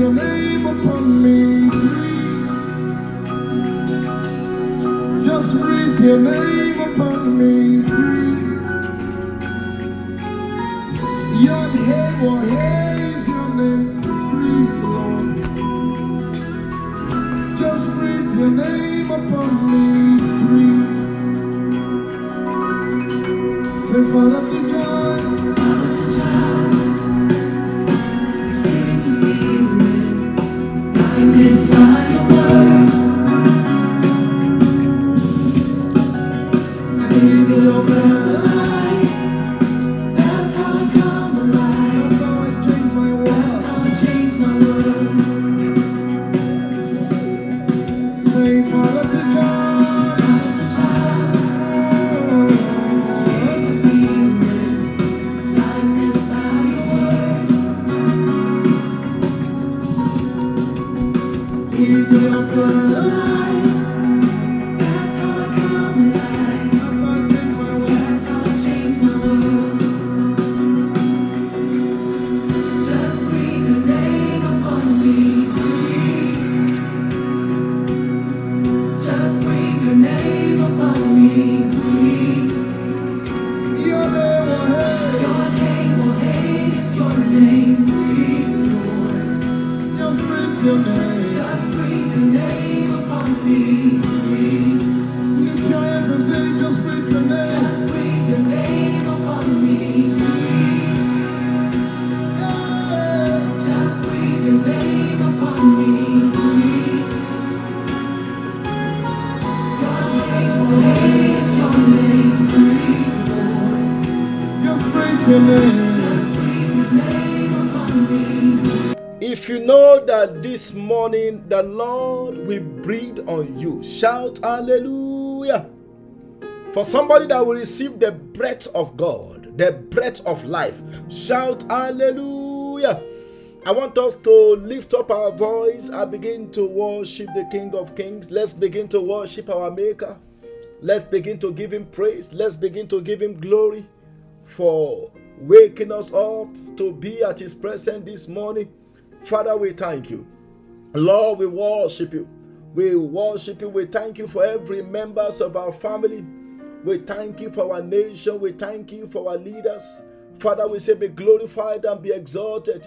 your name upon me. Just breathe your name upon me. Just breathe morning the Lord will breathe on you, shout hallelujah. For somebody that will receive the breath of God, the breath of life, shout hallelujah. I want us to lift up our voice and begin to worship the King of Kings. Let's begin to worship our Maker. Let's begin to give Him praise. Let's begin to give Him glory for waking us up to be at His presence this morning. Father, we thank you. Lord, we worship you. We worship you. We thank you for every members of our family. We thank you for our nation. We thank you for our leaders. Father, we say be glorified and be exalted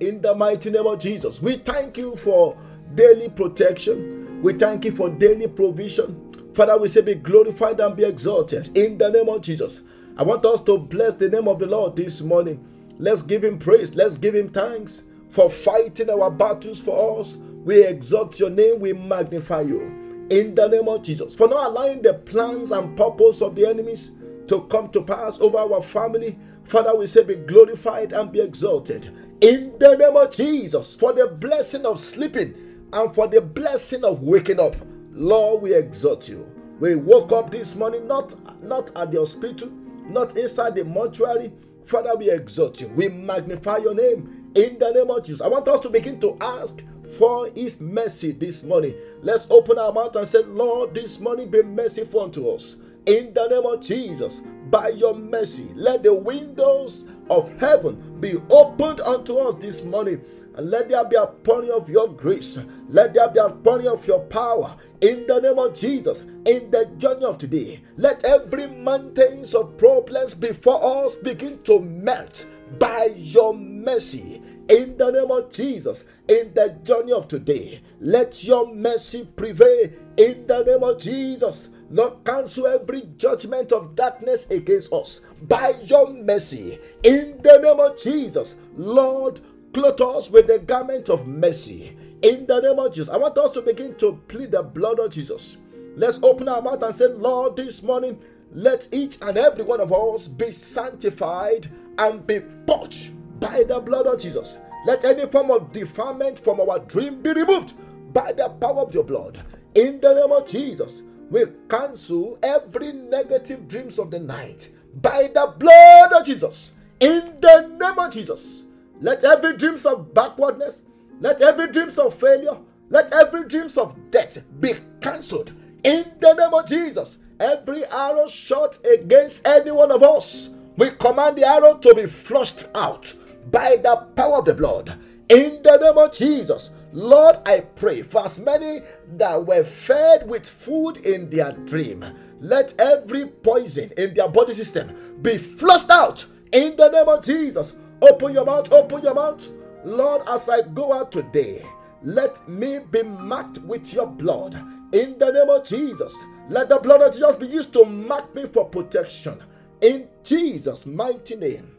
in the mighty name of Jesus. We thank you for daily protection. We thank you for daily provision. Father, we say be glorified and be exalted in the name of Jesus. I want us to bless the name of the Lord this morning. Let's give him praise. Let's give him thanks for fighting our battles for us. We exalt your name. We magnify you in the name of Jesus. For not allowing the plans and purpose of the enemies to come to pass over our family. Father, we say be glorified and be exalted in the name of Jesus for the blessing of sleeping and for the blessing of waking up. Lord, we exalt you. We woke up this morning not not at the hospital, not inside the mortuary. Father, we exalt you. We magnify your name in the name of Jesus. I want us to begin to ask for his mercy this morning. Let's open our mouth and say, Lord, this morning be merciful unto us. In the name of Jesus, by your mercy, let the windows of heaven be opened unto us this morning. And let there be a pouring of your grace. Let there be a pouring of your power. In the name of Jesus, in the journey of today, let every mountains of problems before us begin to melt by your mercy. In the name of Jesus, in the journey of today, let your mercy prevail. In the name of Jesus, Lord, cancel every judgment of darkness against us by your mercy. In the name of Jesus, Lord, clothe us with the garment of mercy. In the name of Jesus, I want us to begin to plead the blood of Jesus. Let's open our mouth and say, Lord, this morning, let each and every one of us be sanctified and be purged by the blood of Jesus. Let any form of defilement from our dream be removed by the power of your blood. In the name of Jesus, we cancel every negative dreams of the night by the blood of Jesus. In the name of Jesus, let every dreams of backwardness, let every dreams of failure, let every dreams of death be cancelled. In the name of Jesus, every arrow shot against any one of us, we command the arrow to be flushed out by the power of the blood. In the name of Jesus, Lord, I pray for as many that were fed with food in their dream, let every poison in their body system be flushed out in the name of Jesus. Open your mouth, open your mouth. Lord, as I go out today, let me be marked with your blood in the name of Jesus. Let the blood of Jesus be used to mark me for protection in Jesus' mighty name.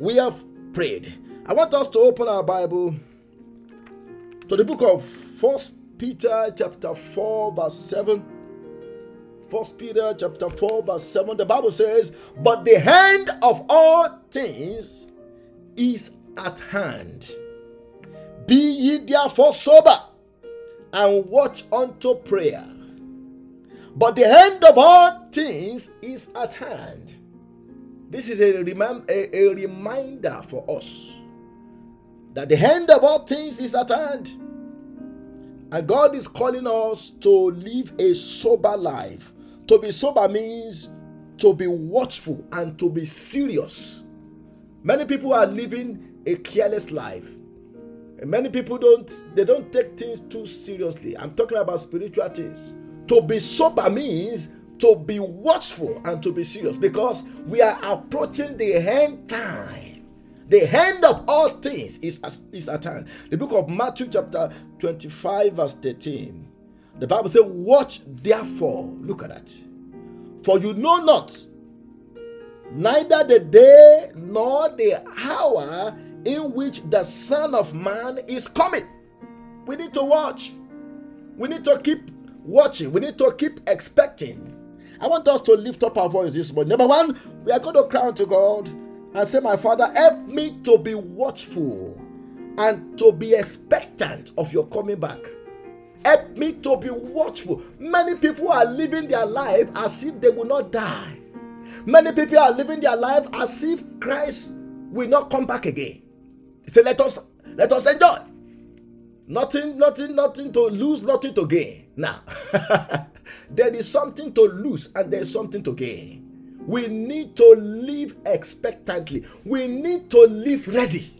We have prayed. I want us to open our Bible to the book of First Peter chapter 4 verse 7. First Peter chapter 4 verse 7 the Bible says, "But the hand of all things is at hand. Be ye therefore sober and watch unto prayer. But the hand of all things is at hand." This is a, remem- a, a reminder for us that the end of all things is at hand. And God is calling us to live a sober life. To be sober means to be watchful and to be serious. Many people are living a careless life. And many people don't they don't take things too seriously. I'm talking about spiritual things. To be sober means to be watchful and to be serious because we are approaching the end time. The end of all things is, is at hand. The book of Matthew, chapter 25, verse 13. The Bible says, Watch therefore. Look at that. For you know not, neither the day nor the hour in which the Son of Man is coming. We need to watch. We need to keep watching. We need to keep expecting. I want us to lift up our voice this morning. Number one, we are going to cry to God and say, My Father, help me to be watchful and to be expectant of your coming back. Help me to be watchful. Many people are living their life as if they will not die. Many people are living their life as if Christ will not come back again. Say, let us let us enjoy. Nothing, nothing, nothing to lose, nothing to gain. Now, there is something to lose and there is something to gain. We need to live expectantly. We need to live ready.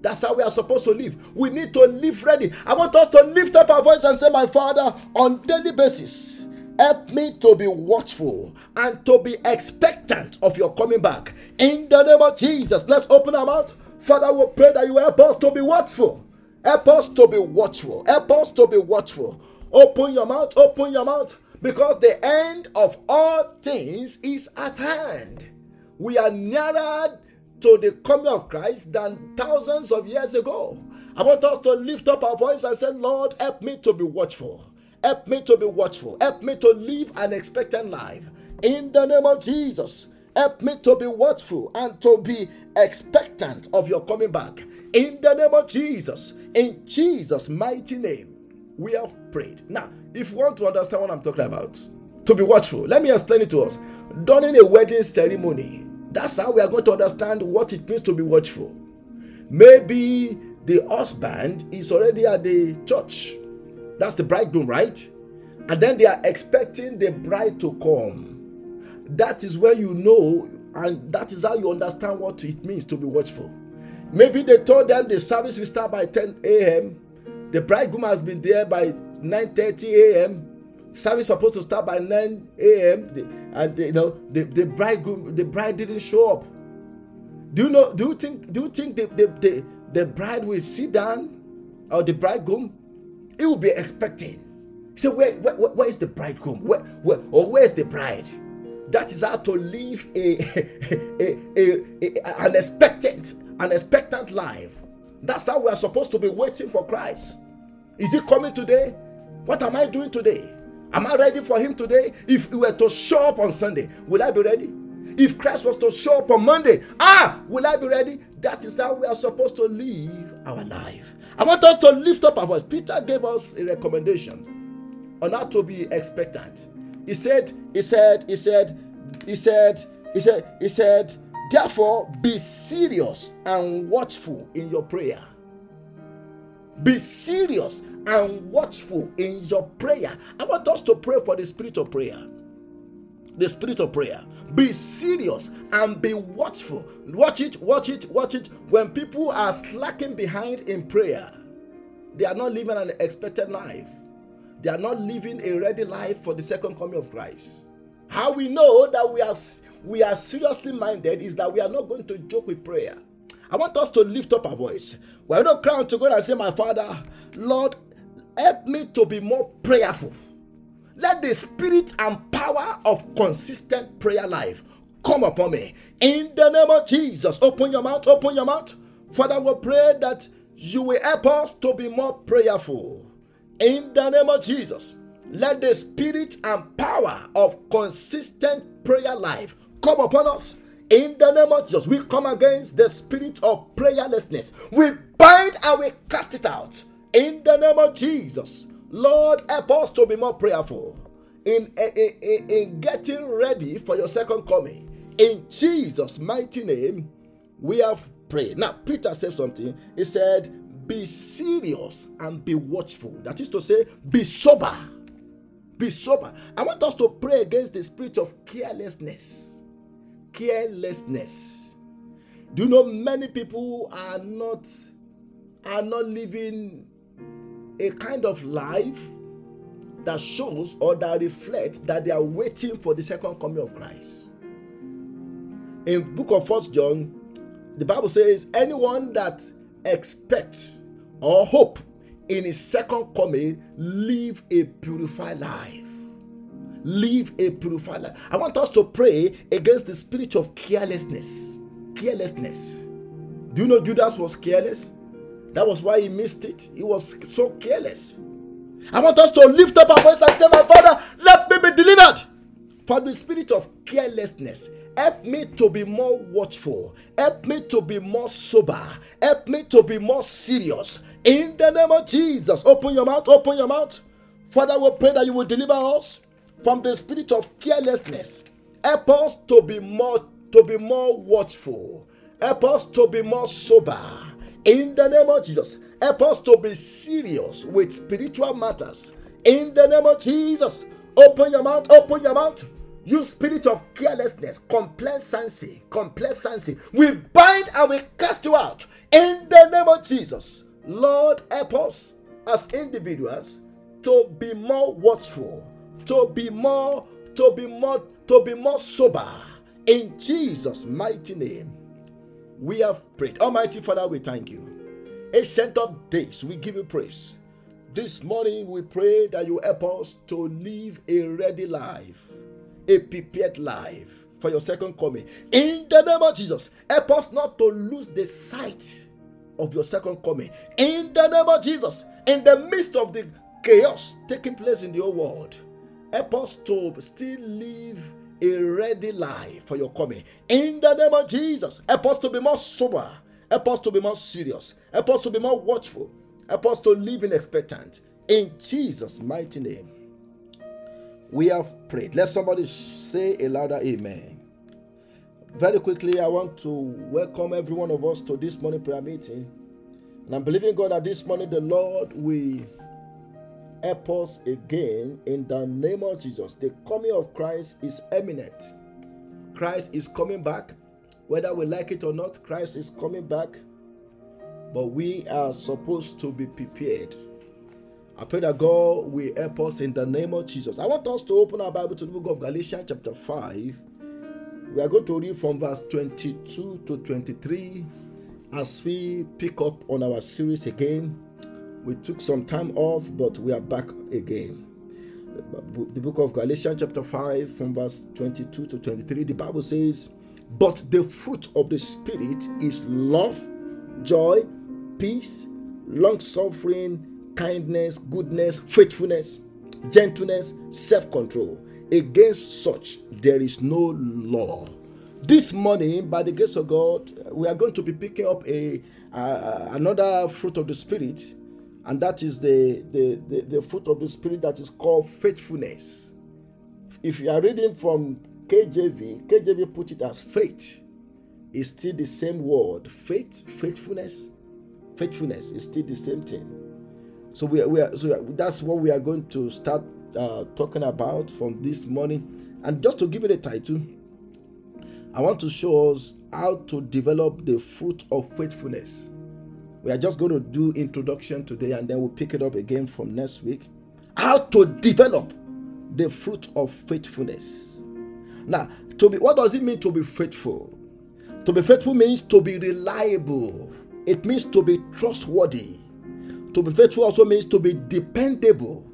That's how we are supposed to live. We need to live ready. I want us to lift up our voice and say, My Father, on daily basis, help me to be watchful and to be expectant of your coming back. In the name of Jesus, let's open our mouth. Father, we pray that you help us to be watchful. Help us to be watchful. Help us to be watchful. Open your mouth, open your mouth because the end of all things is at hand. We are nearer to the coming of Christ than thousands of years ago. I want us to lift up our voice and say, Lord, help me to be watchful. Help me to be watchful. Help me to live an expectant life. In the name of Jesus, help me to be watchful and to be expectant of your coming back. In the name of Jesus, in Jesus' mighty name, we have prayed. Now, if you want to understand what I'm talking about, to be watchful, let me explain it to us. During a wedding ceremony, that's how we are going to understand what it means to be watchful. Maybe the husband is already at the church. That's the bridegroom, right? And then they are expecting the bride to come. That is where you know, and that is how you understand what it means to be watchful. Maybe they told them the service will start by 10 a.m. The bridegroom has been there by 9:30 a.m. Service supposed to start by 9 a.m. and you know the, the bridegroom, the bride didn't show up. Do you know? Do you think? Do you think the the, the, the bride will sit down or the bridegroom? He will be expecting. So where, where, where is the bridegroom? Where, where or where's the bride? That is how to live a, a, a, a, an expectant, an expectant life. That's how we are supposed to be waiting for Christ. Is he coming today? What am I doing today? Am I ready for him today? If he were to show up on Sunday, will I be ready? If Christ was to show up on Monday, ah, will I be ready? That is how we are supposed to live our life. I want us to lift up our voice. Peter gave us a recommendation on how to be expectant. He said, he said, he said, he said, he said, he said, therefore be serious and watchful in your prayer. Be serious and watchful in your prayer. I want us to pray for the spirit of prayer. the spirit of prayer. Be serious and be watchful. Watch it, watch it, watch it. When people are slacking behind in prayer, they are not living an expected life. They are not living a ready life for the second coming of Christ. How we know that we are we are seriously minded is that we are not going to joke with prayer. I want us to lift up our voice. We're not crying to God and say, My Father, Lord, help me to be more prayerful. Let the spirit and power of consistent prayer life come upon me. In the name of Jesus, open your mouth, open your mouth. Father, we pray that you will help us to be more prayerful. In the name of Jesus, let the spirit and power of consistent prayer life come upon us. In the name of Jesus, we come against the spirit of prayerlessness. We bind and we cast it out. In the name of Jesus, Lord, help us to be more prayerful in, in, in, in getting ready for your second coming. In Jesus' mighty name, we have prayed. Now, Peter said something. He said, Be serious and be watchful. That is to say, be sober. Be sober. I want us to pray against the spirit of carelessness. Carelessness. Do you know many people are not are not living a kind of life that shows or that reflects that they are waiting for the second coming of Christ. In book of First John, the Bible says, anyone that expects or hope in his second coming live a purified life. Live a purified life. I want us to pray against the spirit of carelessness. Carelessness. Do you know Judas was careless? That was why he missed it. He was so careless. I want us to lift up our voice and say, My Father, let me be delivered for the spirit of carelessness. Help me to be more watchful. Help me to be more sober. Help me to be more serious. In the name of Jesus, open your mouth, open your mouth. Father, we pray that you will deliver us from the spirit of carelessness. Help us to be more to be more watchful. Help us to be more sober. In the name of Jesus, help us to be serious with spiritual matters. In the name of Jesus, open your mouth, open your mouth. You spirit of carelessness, complacency, complacency, we bind and we cast you out in the name of Jesus. Lord, help us as individuals to be more watchful, to be more, to be more, to be more sober. In Jesus' mighty name, we have prayed. Almighty Father, we thank you. Ancient of days, we give you praise. This morning, we pray that you help us to live a ready life, a prepared life for your second coming. In the name of Jesus, help us not to lose the sight of your second coming. In the name of Jesus, in the midst of the chaos taking place in the whole world, help us to still live a ready life for your coming. In the name of Jesus, help us to be more sober, help us to be more serious, help us to be more watchful, help us to live in expectant. In Jesus' mighty name, we have prayed. Let somebody say a louder amen. Very quickly, I want to welcome every one of us to this morning prayer meeting. And I'm believing God that this morning the Lord will help us again in the name of Jesus. The coming of Christ is imminent. Christ is coming back. Whether we like it or not, Christ is coming back. But we are supposed to be prepared. I pray that God will help us in the name of Jesus. I want us to open our Bible to the book of Galatians, chapter 5. We are going to read from verse 22 to 23 as we pick up on our series again we took some time off, but we are back again. The book of Galatians, chapter 5, from verse 22 to 23, the Bible says, But the fruit of the Spirit is love, joy, peace, long suffering, kindness, goodness, faithfulness, gentleness, self control. Against such there is no law. This morning, by the grace of God, we are going to be picking up a uh, another fruit of the Spirit and that is the, the, the, the fruit of the Spirit that is called faithfulness. If you are reading from KJV, KJV put it as faith. It's still the same word. Faith, faithfulness, faithfulness is still the same thing. So we are, we are so that's what we are going to start uh, talking about from this morning. And just to give it a title, I want to show us how to develop the fruit of faithfulness. We are just going to do introduction today and then we'll pick it up again from next week. How to develop the fruit of faithfulness. Now, to be what does it mean to be faithful? To be faithful means to be reliable. It means to be trustworthy. To be faithful also means to be dependable.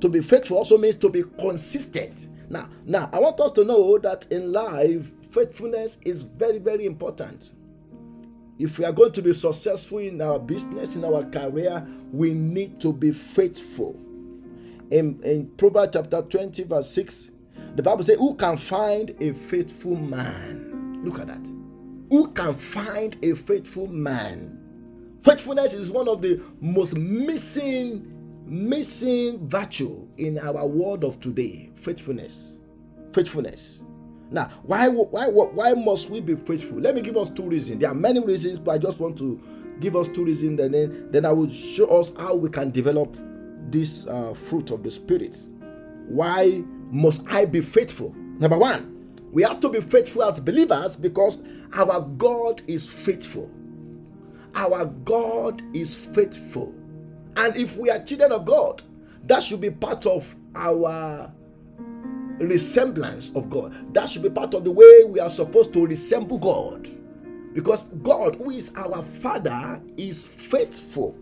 To be faithful also means to be consistent. Now, now I want us to know that in life, faithfulness is very, very important. If we are going to be successful in our business, in our career, we need to be faithful. In, in Proverbs chapter 20, verse 6, the Bible says, Who can find a faithful man? Look at that. Who can find a faithful man? Faithfulness is one of the most missing missing virtue in our world of today. Faithfulness. Faithfulness. Now, why why why must we be faithful? Let me give us two reasons. There are many reasons, but I just want to give us two reasons. and Then then I will show us how we can develop this uh, fruit of the spirit. Why must I be faithful? Number one, we have to be faithful as believers because our God is faithful. Our God is faithful. And if we are children of God, that should be part of our resemblance of God. That should be part of the way we are supposed to resemble God. Because God, who is our Father, is faithful.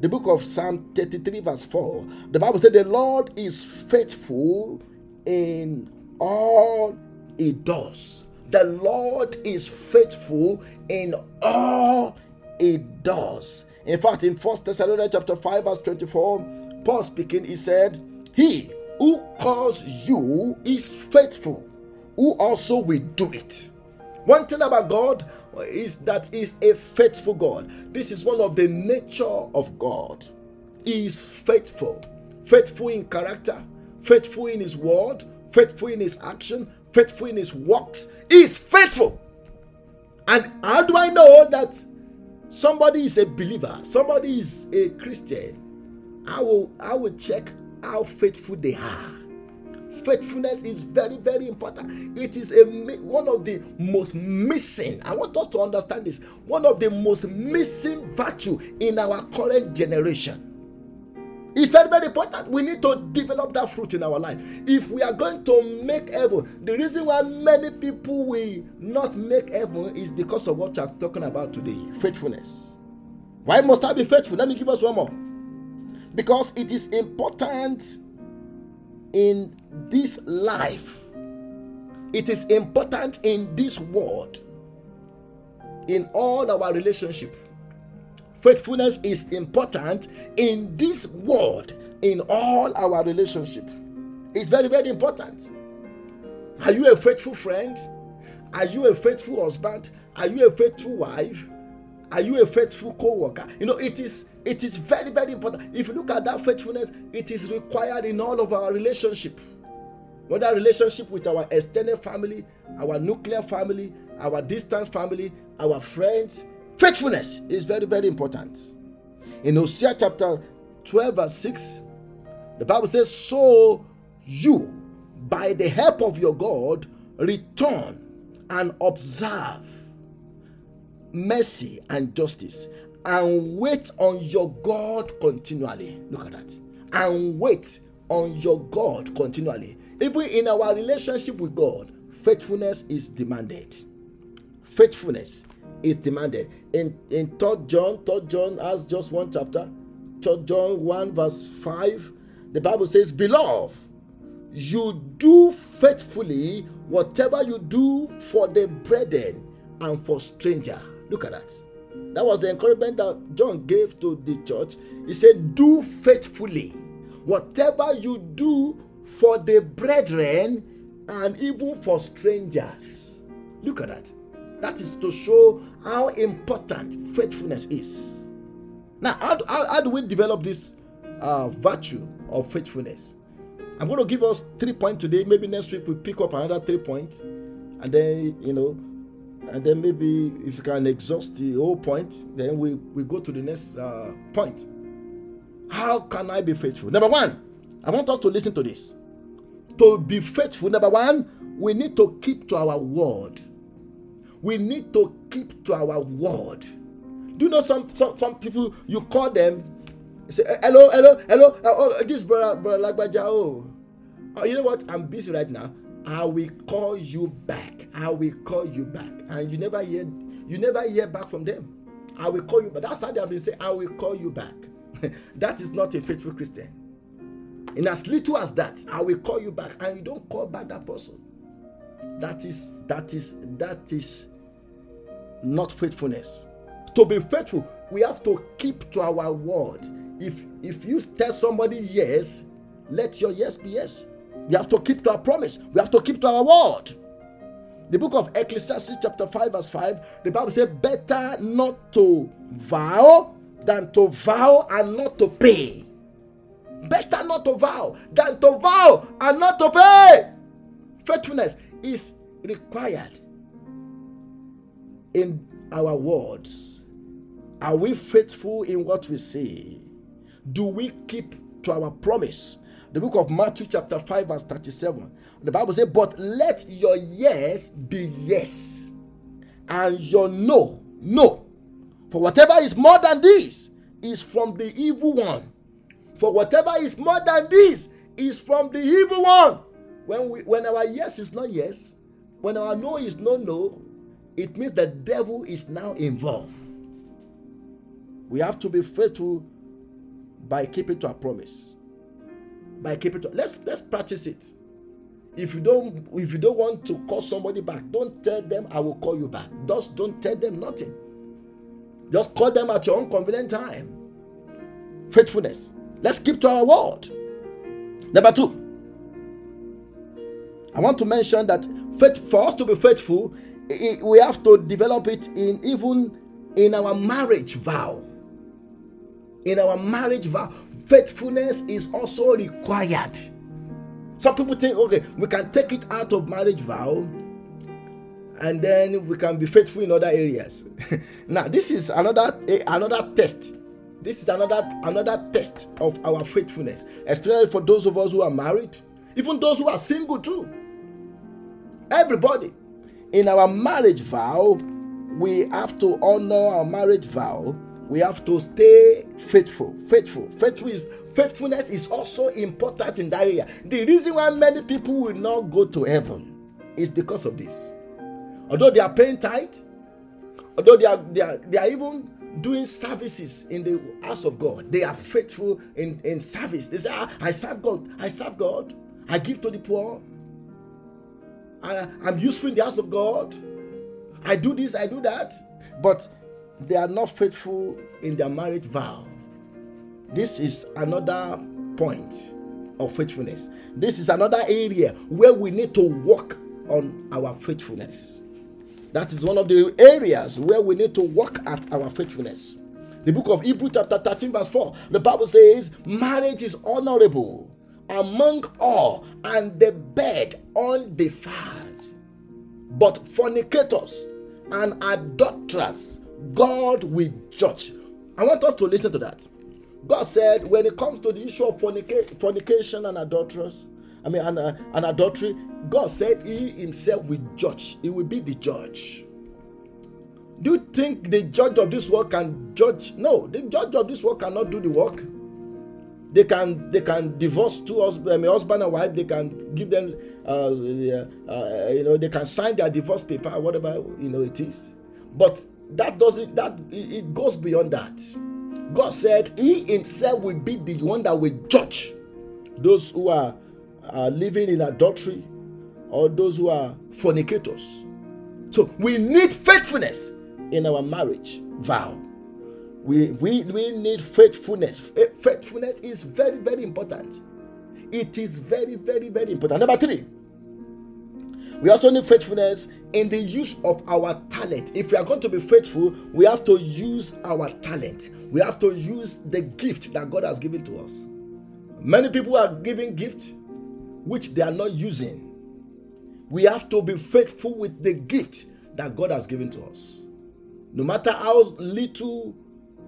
The book of Psalm 33, verse 4, the Bible said, The Lord is faithful in all he does. The Lord is faithful in all he does. In fact, in 1 Thessalonians chapter 5, verse 24, Paul speaking, he said, He who calls you is faithful, who also will do it. One thing about God is that He's a faithful God. This is one of the nature of God. He is faithful, faithful in character, faithful in His word, faithful in His action, faithful in His works. He is faithful. And how do I know that somebody is a believer, somebody is a Christian, I will I will check how faithful they are. Faithfulness is very, very important. It is a one of the most missing. I want us to understand this. One of the most missing virtue in our current generation. It's very, very important. We need to develop that fruit in our life. If we are going to make heaven, the reason why many people will not make heaven is because of what we are talking about today faithfulness. Why must I be faithful? Let me give us one more. Because it is important in this life, it is important in this world, in all our relationship Faithfulness is important in this world, in all our relationship. It's very, very important. Are you a faithful friend? Are you a faithful husband? Are you a faithful wife? Are you a faithful co-worker? You know, it is it is very, very important. If you look at that faithfulness, it is required in all of our relationship. Whether relationship with our extended family, our nuclear family, our distant family, our friends, Faithfulness is very, very important. In Hosea chapter 12, verse 6, the Bible says, So you, by the help of your God, return and observe mercy and justice and wait on your God continually. Look at that. And wait on your God continually. Even in our relationship with God, faithfulness is demanded. Faithfulness is demanded. In in third John, third John has just one chapter. Third John 1, verse 5. The Bible says, Beloved, you do faithfully whatever you do for the brethren and for stranger. Look at that. That was the encouragement that John gave to the church. He said, Do faithfully whatever you do for the brethren and even for strangers. Look at that. That is to show how important faithfulness is. Now, how do, how, how do we develop this uh, virtue of faithfulness? I'm going to give us three points today. Maybe next week we pick up another three points, and then you know, and then maybe if you can exhaust the whole point, then we we go to the next uh, point. How can I be faithful? Number one, I want us to listen to this. To be faithful, number one, we need to keep to our word. We need to keep to our word. Do you know some some, some people you call them, you say hello, hello, hello, oh, this brother, brother Lagbaja, oh, oh, you know what? I'm busy right now. I will call you back. I will call you back, and you never hear you never hear back from them. I will call you, but that's how they have been saying, I will call you back. that is not a faithful Christian. In as little as that, I will call you back, and you don't call back that person. That is that is that is not faithfulness. To be faithful, we have to keep to our word. If if you tell somebody yes, let your yes be yes. We have to keep to our promise. We have to keep to our word. The book of Ecclesiastes, chapter 5, verse 5, the Bible says, Better not to vow than to vow and not to pay. Better not to vow than to vow and not to pay. Faithfulness is required in our words. Are we faithful in what we say? Do we keep to our promise? The book of Matthew, chapter 5, verse 37. The Bible says, But let your yes be yes, and your no, no. For whatever is more than this is from the evil one. For whatever is more than this is from the evil one. When we when our yes is not yes, when our no is no no, it means the devil is now involved. We have to be faithful by keeping to our promise. By keeping to let's let's practice it. If you don't if you don't want to call somebody back, don't tell them I will call you back. Just don't tell them nothing. Just call them at your own convenient time. Faithfulness. Let's keep to our word. Number two, I want to mention that faith, for us to be faithful, we have to develop it in even in our marriage vow. In our marriage vow, faithfulness is also required. Some people think, okay, we can take it out of marriage vow and then we can be faithful in other areas. now, this is another eh, another test. This is another another test of our faithfulness, especially for those of us who are married, even those who are single too. Everybody in our marriage vow, we have to honor our marriage vow. We have to stay faithful. Faithful. Faithful is faithfulness is also important in that area. The reason why many people will not go to heaven is because of this. Although they are paying tithe, although they are they are, they are even doing services in the house of God, they are faithful in, in service. They say, ah, I serve God, I serve God, I give to the poor, I, I'm useful in the house of God. I do this, I do that. But they are not faithful in their marriage vow. This is another point of faithfulness. This is another area where we need to work on our faithfulness. That is one of the areas where we need to work at our faithfulness. The book of Hebrew, chapter 13, verse 4, the Bible says, Marriage is honorable among all, and the bed undefiled. But fornicators and adulterers, God will judge. I want us to listen to that. God said, when it comes to the issue of fornica- fornication and adulterers, I mean, and, uh, and adultery, God said He Himself will judge. He will be the judge. Do you think the judge of this world can judge? No, the judge of this world cannot do the work they can they can divorce two husband, I mean, husband and wife they can give them uh, uh, you know they can sign their divorce paper whatever you know it is but that doesn't that it goes beyond that god said he himself will be the one that will judge those who are, are living in adultery or those who are fornicators so we need faithfulness in our marriage vow we, we, we need faithfulness. Eh, faithfulness is very, very important. It is very, very, very important. Number three, we also need faithfulness in the use of our talent. If we are going to be faithful, we have to use our talent. We have to use the gift that God has given to us. Many people are giving gifts which they are not using. We have to be faithful with the gift that God has given to us. No matter how little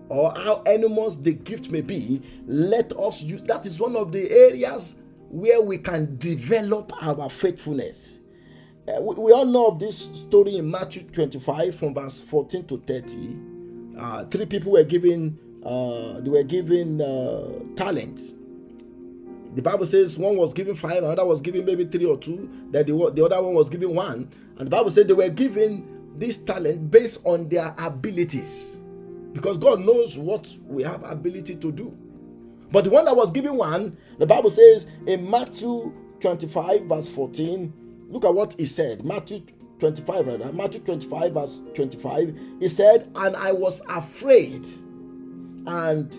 or how enormous the gift may be, let us use that is one of the areas where we can develop our faithfulness. Uh, we, we, all know of this story in Matthew 25 from verse 14 to 30. Uh, three people were given uh, they were given uh, talents. The Bible says one was given five, another was given maybe three or two, then the, the other one was given one. And the Bible said they were given this talent based on their abilities. Because God knows what we have ability to do. But the one that was given one, the Bible says in Matthew 25, verse 14, look at what he said. Matthew 25, rather. Matthew 25, verse 25. He said, And I was afraid and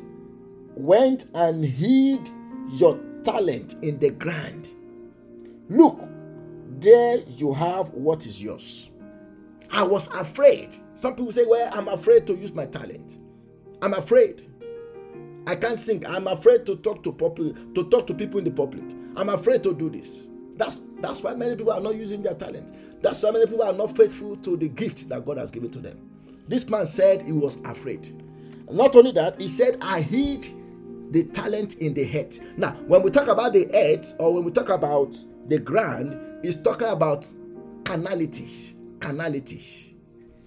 went and hid your talent in the ground. Look, there you have what is yours. I was afraid. Some people say, Well, I'm afraid to use my talent. I'm afraid. I can't sing. I'm afraid to talk to public, to talk to people in the public. I'm afraid to do this. That's that's why many people are not using their talent. That's why many people are not faithful to the gift that God has given to them. This man said he was afraid. Not only that, he said, I hid the talent in the head. Now, when we talk about the head or when we talk about the ground, he's talking about carnalities. Carnalities.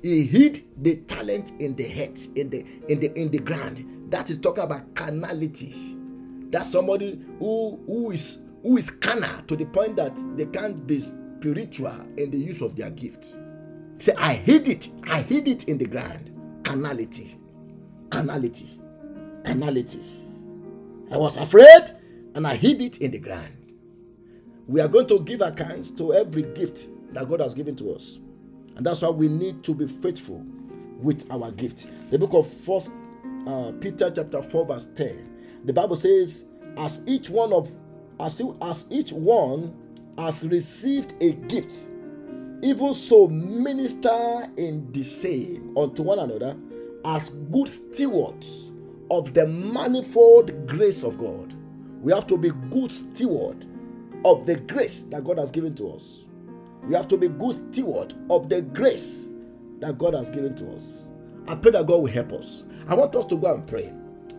He hid the talent in the head, in the in the in the ground. That is talking about carnalities. That's somebody who who is who is carnal to the point that they can't be spiritual in the use of their gift. Say, I hid it, I hid it in the ground. Carnality. Carnality. Carnality. I was afraid and I hid it in the ground. We are going to give accounts to every gift that God has given to us. And that's why we need to be faithful with our gift. The book of First uh, Peter chapter 4 verse 10. The Bible says, as each one of as, as each one has received a gift, even so minister in the same unto one another as good stewards of the manifold grace of God. We have to be good steward of the grace that God has given to us. We have to be good steward of the grace that God has given to us. I pray that God will help us. I want us to go and pray.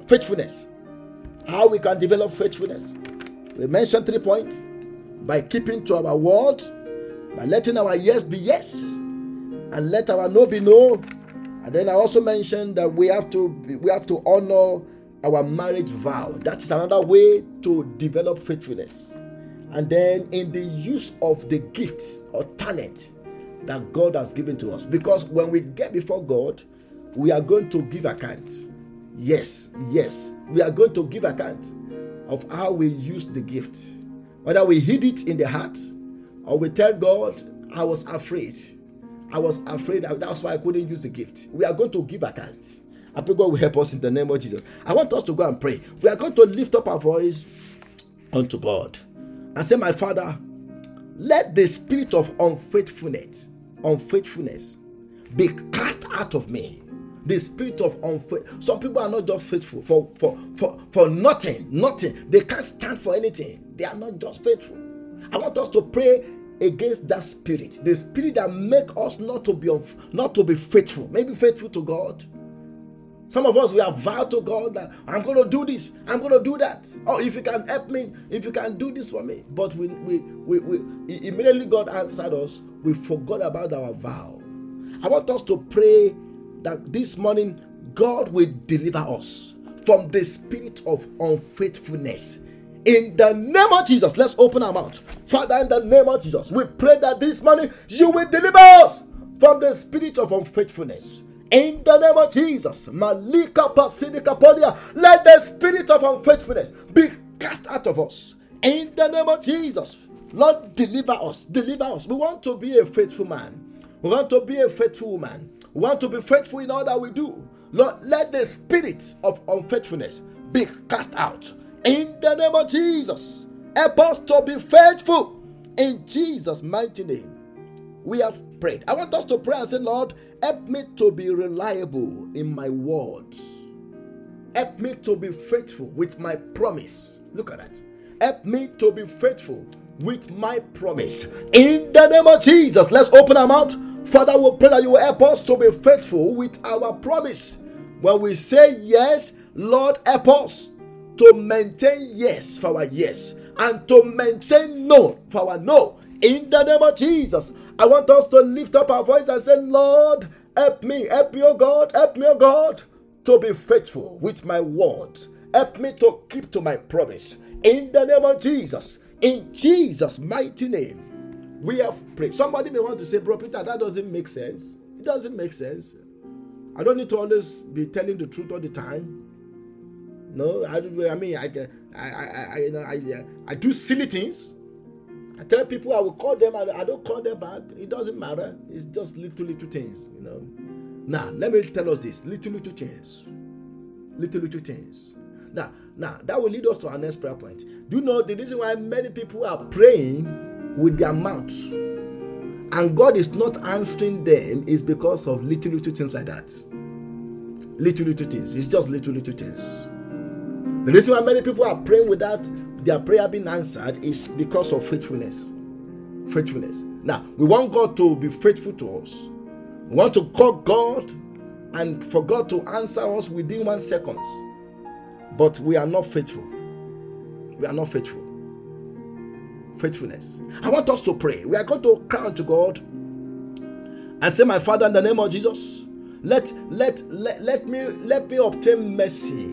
Faithfulness. How we can develop faithfulness. We mentioned three points by keeping to our word, by letting our yes be yes, and let our no be no. And then I also mentioned that we have to we have to honor our marriage vow. That is another way to develop faithfulness. And then in the use of the gifts or talent that God has given to us. Because when we get before God, we are going to give account. Yes, yes, we are going to give account of how we use the gift. Whether we hid it in the heart or we tell God, I was afraid. I was afraid. That's why I couldn't use the gift. We are going to give account. I pray God will help us in the name of Jesus. I want us to go and pray. We are going to lift up our voice unto God and say, My Father, let the spirit of unfaithfulness, unfaithfulness, be cast out of me. The spirit of unfaith. Some people are not just faithful for for for for nothing, nothing. They can't stand for anything. They are not just faithful. I want us to pray against that spirit, the spirit that make us not to be not to be faithful. Maybe faithful to God, some of us we have vowed to God that I'm going to do this, I'm going to do that. Oh, if you can help me, if you can do this for me. But we, we, we, we immediately God answered us, we forgot about our vow. I want us to pray that this morning God will deliver us from the spirit of unfaithfulness. In the name of Jesus, let's open our mouth. Father, in the name of Jesus, we pray that this morning you will deliver us from the spirit of unfaithfulness. In the name of Jesus, Malika Pasidika Polia, let the spirit of unfaithfulness be cast out of us. In the name of Jesus, Lord, deliver us, deliver us. We want to be a faithful man. We want to be a faithful woman. Want to be faithful in all that we do. Lord, let the spirit of unfaithfulness be cast out. In the name of Jesus, help us to be faithful. In Jesus' mighty name, we have prayed. I want us to pray and say, Lord, Help me to be reliable in my words. Help me to be faithful with my promise. Look at that. Help me to be faithful with my promise. In the name of Jesus, let's open our mouth. Father, we pray that you will help us to be faithful with our promise. When we say yes, Lord, help us to maintain yes for our yes and to maintain no for our no. In the name of Jesus, I want us to lift up our voice and say, Lord, help me, help me, oh God, help me, oh God, to be faithful with my words. Help me to keep to my promise. In the name of Jesus, in Jesus' mighty name, we have prayed. Somebody may want to say, Bro Peter, that doesn't make sense. It doesn't make sense. I don't need to always be telling the truth all the time. No, I, I mean, I, I, I, I, you know, I, I do silly things. I tell people I will call them, I, I don't call them back. It doesn't matter. It's just little, little things, you know. Now, let me tell us this little, little things. Little, little things. Now, now that will lead us to our next prayer point. Do you know the reason why many people are praying with their mouths and God is not answering them is because of little, little things like that. Little, little things. It's just little, little things. The reason why many people are praying without their prayer being answered is because of faithfulness. Faithfulness. Now, we want God to be faithful to us. We want to call God and for God to answer us within one second. But we are not faithful. We are not faithful. Faithfulness. I want us to pray. We are going to cry to God and say, My Father, in the name of Jesus, let let let, let me let me obtain mercy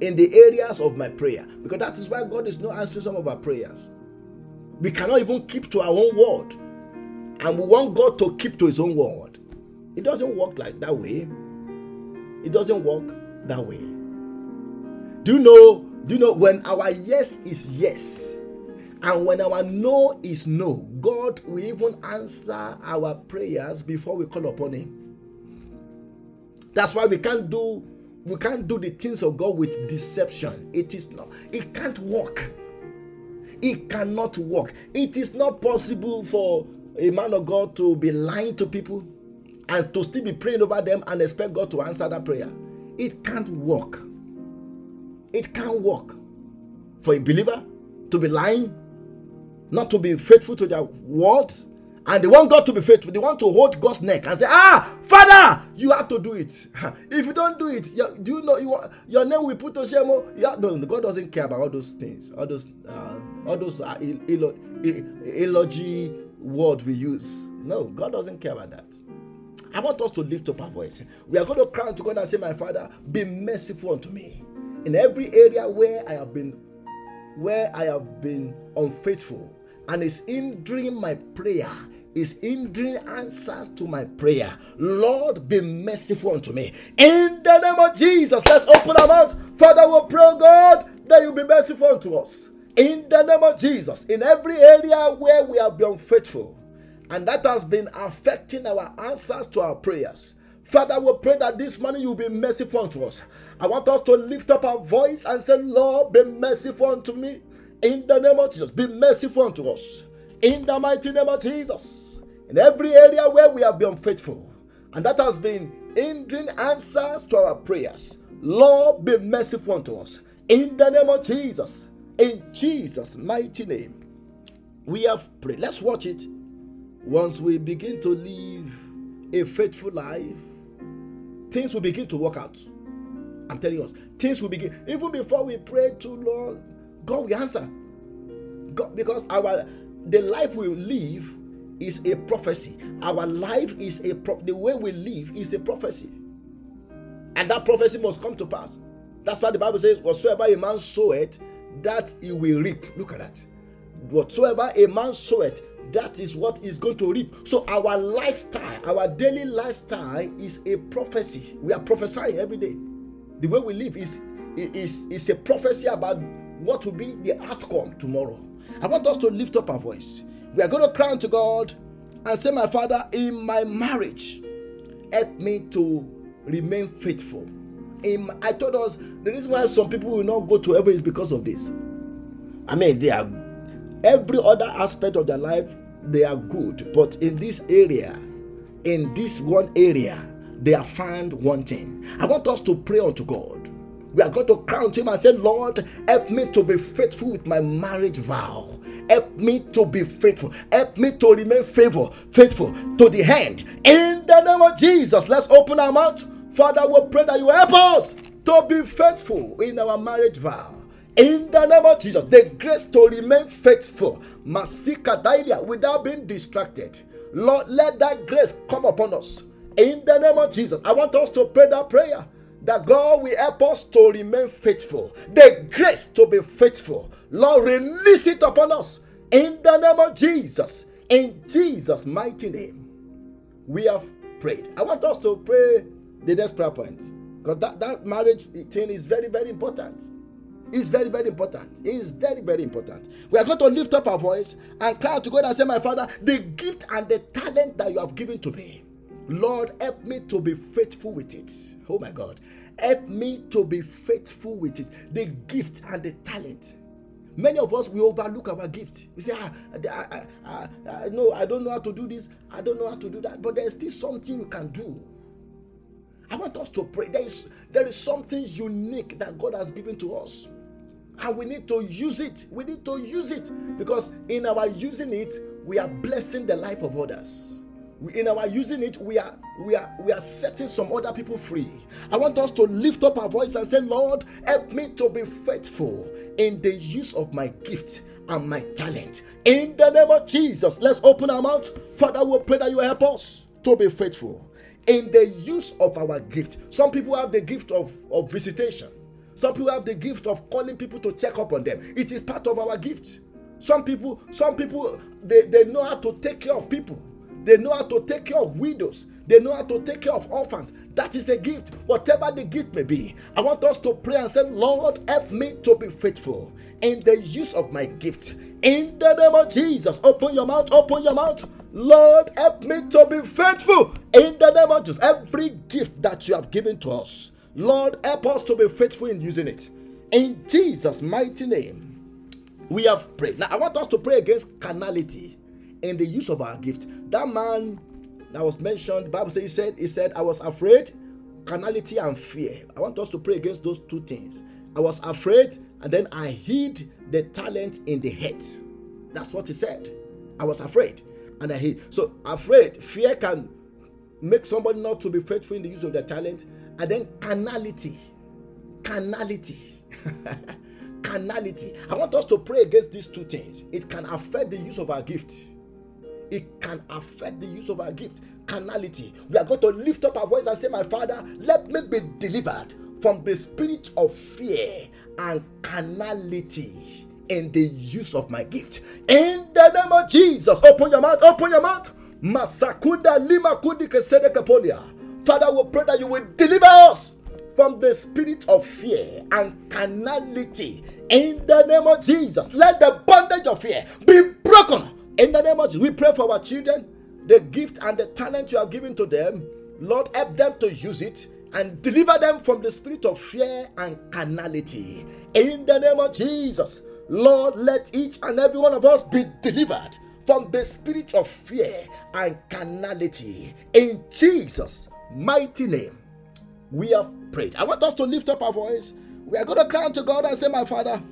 in the areas of my prayer because that is why God is not answering some of our prayers. We cannot even keep to our own word, and we want God to keep to His own word. It doesn't work like that way. It doesn't work that way. Do you know? You know when our yes is yes, and when our no is no, God will even answer our prayers before we call upon Him. That's why we can't do we can't do the things of God with deception. It is not, it can't work. It cannot work. It is not possible for a man of God to be lying to people and to still be praying over them and expect God to answer that prayer. It can't work. It can't work for a believer to be lying, not to be faithful to their words, and they want God to be faithful. They want to hold God's neck and say, Ah, Father, you have to do it. if you don't do it, you, do you know you want, your name will put to shame? Yeah, no, God doesn't care about all those things, all those, uh, all those uh, eulogy word we use. No, God doesn't care about that. I want us to lift up our voice. We are going to cry to God and say, My Father, be merciful unto me in every area where I have been, where I have been unfaithful, and is hindering my prayer is hindering answers to my prayer. Lord, be merciful unto me. In the name of Jesus, let's open our mouth. Father, we pray, oh God, that you be merciful unto us. In the name of Jesus, in every area where we have been faithful, and that has been affecting our answers to our prayers. Father, we pray that this morning you will be merciful unto us. I want us to lift up our voice and say, Lord, be merciful unto me. In the name of Jesus, be merciful unto us. In the mighty name of Jesus. In every area where we have been faithful, and that has been hindering answers to our prayers, Lord, be merciful unto us. In the name of Jesus. In Jesus' mighty name. We have prayed. Let's watch it. Once we begin to live a faithful life, things will begin to work out. I'm telling us, things will begin. Even before we pray to Lord, God will answer. God, because our the life we live is a prophecy. Our life is a pro- the way we live is a prophecy. And that prophecy must come to pass. That's why the Bible says, Whatsoever a man soweth, that he will reap. Look at that. Whatsoever a man soweth, that is what is going to reap. So our lifestyle, our daily lifestyle is a prophecy. We are prophesying every day. The way we live is, is, is a prophecy about what will be the outcome tomorrow. I want us to lift up our voice. We are going to cry to God and say, My Father, in my marriage, help me to remain faithful. In I told us the reason why some people will not go to heaven is because of this. I mean, they are every other aspect of their life, they are good, but in this area, in this one area, they are found wanting. I want us to pray unto God we are going to crown him and say, Lord, help me to be faithful with my marriage vow. Help me to be faithful. Help me to remain faithful, faithful to the end. In the name of Jesus, let's open our mouth Father, we pray that you help us to be faithful in our marriage vow. In the name of Jesus, the grace to remain faithful, Masika Dailia, without being distracted. Lord, let that grace come upon us. In the name of Jesus, I want us to pray that prayer that God will help us to remain faithful. The grace to be faithful. Lord, release it upon us. In the name of Jesus. In Jesus' mighty name, we have prayed. I want us to pray the next prayer point because that, that marriage thing is very, very important. It's very, very important. It is very, very important. We are going to lift up our voice and cry out to God and say, My Father, the gift and the talent that you have given to me, Lord, help me to be faithful with it. Oh my God. Help me to be faithful with it. The gift and the talent. Many of us we overlook our gift. We say, ah, I, I, I, I, no, I don't know how to do this. I don't know how to do that. But there's still something you can do. I want us to pray. There is there is something unique that God has given to us. And we need to use it. We need to use it because in our using it, we are blessing the life of others. We, in our using it, we are we are we are setting some other people free. I want us to lift up our voice and say, Lord, help me to be faithful in the use of my gift and my talent. In the name of Jesus, let's open our mouth. Father, we pray that you help us to be faithful in the use of our gift. Some people have the gift of, of visitation. Some people have the gift of calling people to check up on them. It is part of our gift. Some people, some people, they, they know how to take care of people. They know how to take care of widows. They know how to take care of orphans. That is a gift, whatever the gift may be. I want us to pray and say, Lord, help me to be faithful in the use of my gift. In the name of Jesus, open your mouth, open your mouth. Lord, help me to be faithful in the name of Jesus. Every gift that you have given to us, Lord, help us to be faithful in using it. In Jesus' mighty name, we have prayed. Now, I want us to pray against carnality in the use of our gift. That man that was mentioned, Bible says he said, he said, I was afraid, carnality and fear. I want us to pray against those two things. I was afraid, and then I hid the talent in the head. That's what he said. I was afraid, and I hid. So afraid, fear can make somebody not to be faithful in the use of their talent, and then carnality, carnality. carnality. I want us to pray against these two things. It can affect the use of our gift it can affect the use of our gift. Carnality. We are going to lift up our voice and say, My Father, let me be delivered from the spirit of fear and carnality in the use of my gift. In the name of Jesus, open your mouth, open your mouth. Masakunda lima kudi kapolia. Father, we pray that you will deliver us from the spirit of fear and carnality. In the name of Jesus, let the bondage of fear be broken in the name of Jesus, we pray for our children, the gift and the talent you have given to them. Lord, help them to use it and deliver them from the spirit of fear and carnality. In the name of Jesus, Lord, let each and every one of us be delivered from the spirit of fear and carnality. In Jesus' mighty name, we have prayed. I want us to lift up our voice. We are going to cry to God and say, My Father,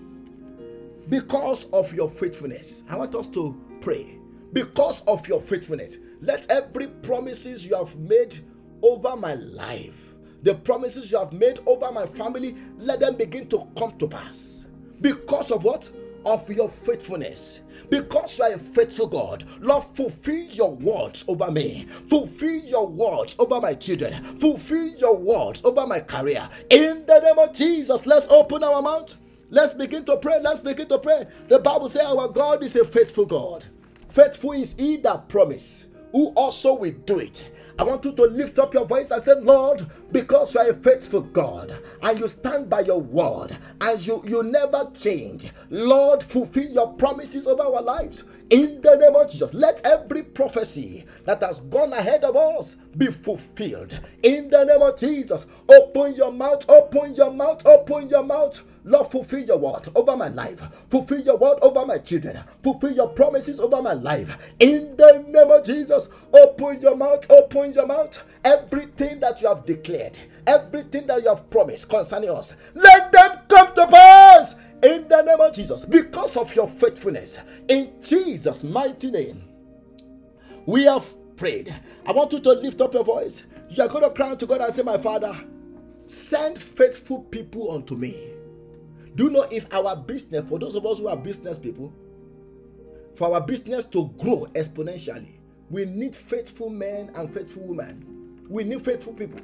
because of your faithfulness, I want us to pray because of your faithfulness. Let every promises you have made over my life, the promises you have made over my family, let them begin to come to pass. Because of what? Of your faithfulness. Because you are a faithful God, Lord, fulfill your words over me. Fulfill your words over my children. Fulfill your words over my career. In the name of Jesus, let's open our mouth. Let's begin to pray. Let's begin to pray. The Bible says our God is a faithful God. Faithful is he that promise, who also will do it. I want you to lift up your voice and say, Lord, because you are a faithful God and you stand by your word and you, you never change, Lord, fulfill your promises over our lives. In the name of Jesus, let every prophecy that has gone ahead of us be fulfilled. In the name of Jesus, open your mouth, open your mouth, open your mouth. Lord, fulfill your word over my life. Fulfill your word over my children. Fulfill your promises over my life. In the name of Jesus, open your mouth, open your mouth. Everything that you have declared, everything that you have promised concerning us, let them come to pass in the name of Jesus because of your faithfulness. In Jesus' mighty name, we have prayed. I want you to lift up your voice. You are going to cry to God and say, My Father, send faithful people unto me. Do you know if our business, for those of us who are business people, for our business to grow exponentially, we need faithful men and faithful women. We need faithful people.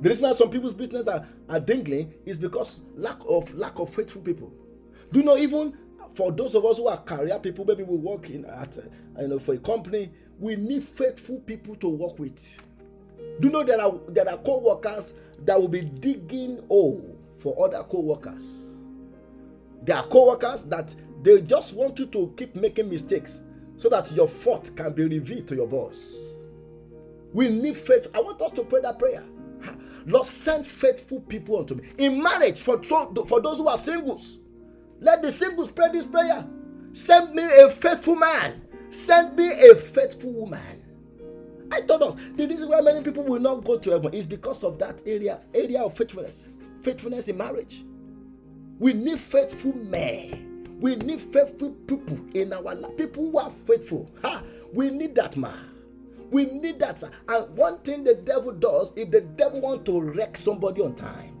The reason why some people's business are, are dangling is because lack of lack of faithful people. Do you know even for those of us who are career people, maybe we work in at uh, you know for a company, we need faithful people to work with. Do you know there are there are co-workers that will be digging hole for other co-workers? There are co-workers that they just want you to keep making mistakes so that your fault can be revealed to your boss. We need faith. I want us to pray that prayer. Lord, send faithful people unto me. In marriage, for, for those who are singles, let the singles pray this prayer. Send me a faithful man. Send me a faithful woman. I told us the reason why many people will not go to heaven is because of that area area of faithfulness, faithfulness in marriage. We need faithful men. We need faithful people in our life. People who are faithful. Ha! We need that man. We need that. And one thing the devil does, if the devil want to wreck somebody on time,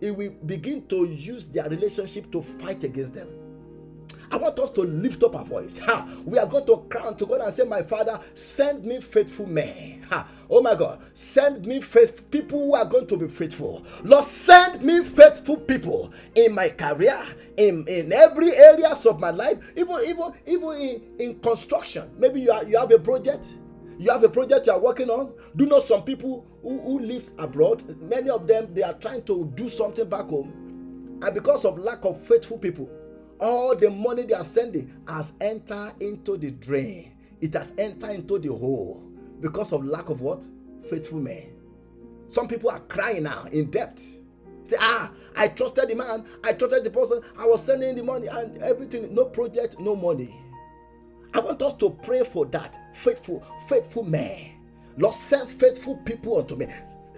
he will begin to use their relationship to fight against them. I want us to lift up our voice. Ha! We are going to cry to God and say, My Father, send me faithful men. Ha! Oh my God, send me faith people who are going to be faithful. Lord, send me faithful people in my career, in, in every areas of my life, even even even in, in construction. Maybe you are, you have a project you have a project you are working on. Do know some people who, who live abroad, many of them they are trying to do something back home, and because of lack of faithful people, all the money they are sending has entered into the drain. It has entered into the hole because of lack of what? Faithful men. Some people are crying now in debt. Say, ah, I trusted the man, I trusted the person, I was sending the money and everything, no project, no money. I want us to pray for that faithful, faithful men. Lord, send faithful people unto me.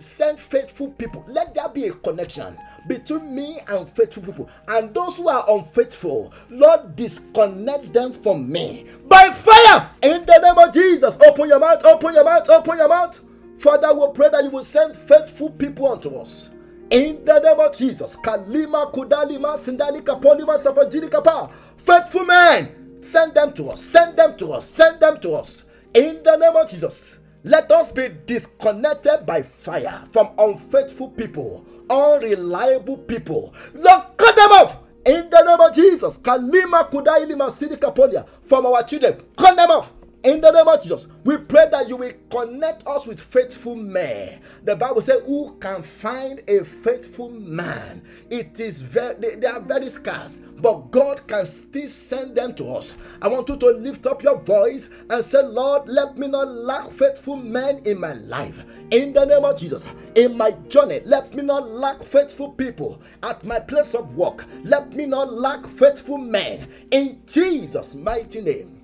Send faithful people. Let there be a connection between me and faithful people. And those who are unfaithful, Lord, disconnect them from me by fire in the name of Jesus. Open your mouth, open your mouth, open your mouth. Father, we pray that you will send faithful people unto us. In the name of Jesus. Kalima Kudalima Sindalika Polima Safajirikapa. Faithful men Send them to us. Send them to us. Send them to us. In the name of Jesus. Let us be disconnected by fire from unfaithful people, unreliable people. Lord, cut them off in the name of Jesus. Kalima Kudailima Sidikapolia from our children. Cut them off in the name of Jesus, we pray that you will connect us with faithful men. The Bible says, Who can find a faithful man? It is very they, they are very scarce, but God can still send them to us. I want you to lift up your voice and say, Lord, let me not lack faithful men in my life. In the name of Jesus, in my journey, let me not lack faithful people at my place of work. Let me not lack faithful men. In Jesus' mighty name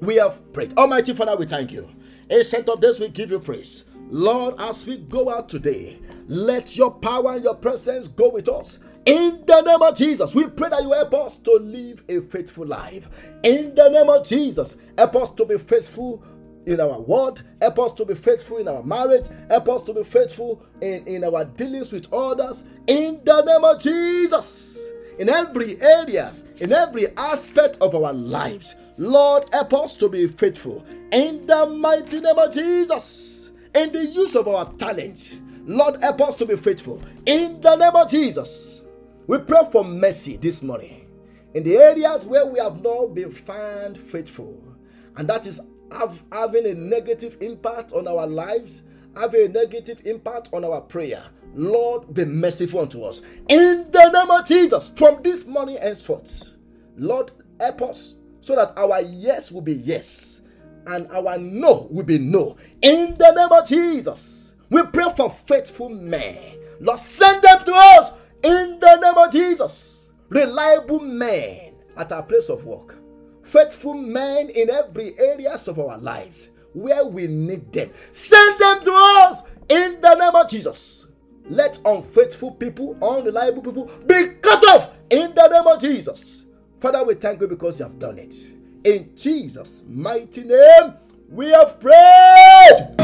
we have prayed. Almighty Father, we thank you. Ancient of this, we give you praise. Lord, as we go out today, let your power and your presence go with us. In the name of Jesus, we pray that you help us to live a faithful life. In the name of Jesus, help us to be faithful in our word, help us to be faithful in our marriage, help us to be faithful in, in our dealings with others. In the name of Jesus, in every areas, in every aspect of our lives. Lord, help us to be faithful in the mighty name of Jesus. In the use of our talent, Lord, help us to be faithful in the name of Jesus. We pray for mercy this morning in the areas where we have not been found faithful, and that is have, having a negative impact on our lives, having a negative impact on our prayer. Lord, be merciful unto us in the name of Jesus from this morning henceforth. Lord, help us so that our yes will be yes and our no will be no. In the name of Jesus, we pray for faithful men. Lord, send them to us in the name of Jesus. Reliable men at our place of work, faithful men in every areas of our lives where we need them. Send them to us in the name of Jesus. Let unfaithful people, unreliable people be cut off in the name of Jesus. Father, we thank you because you have done it. In Jesus' mighty name, we have prayed.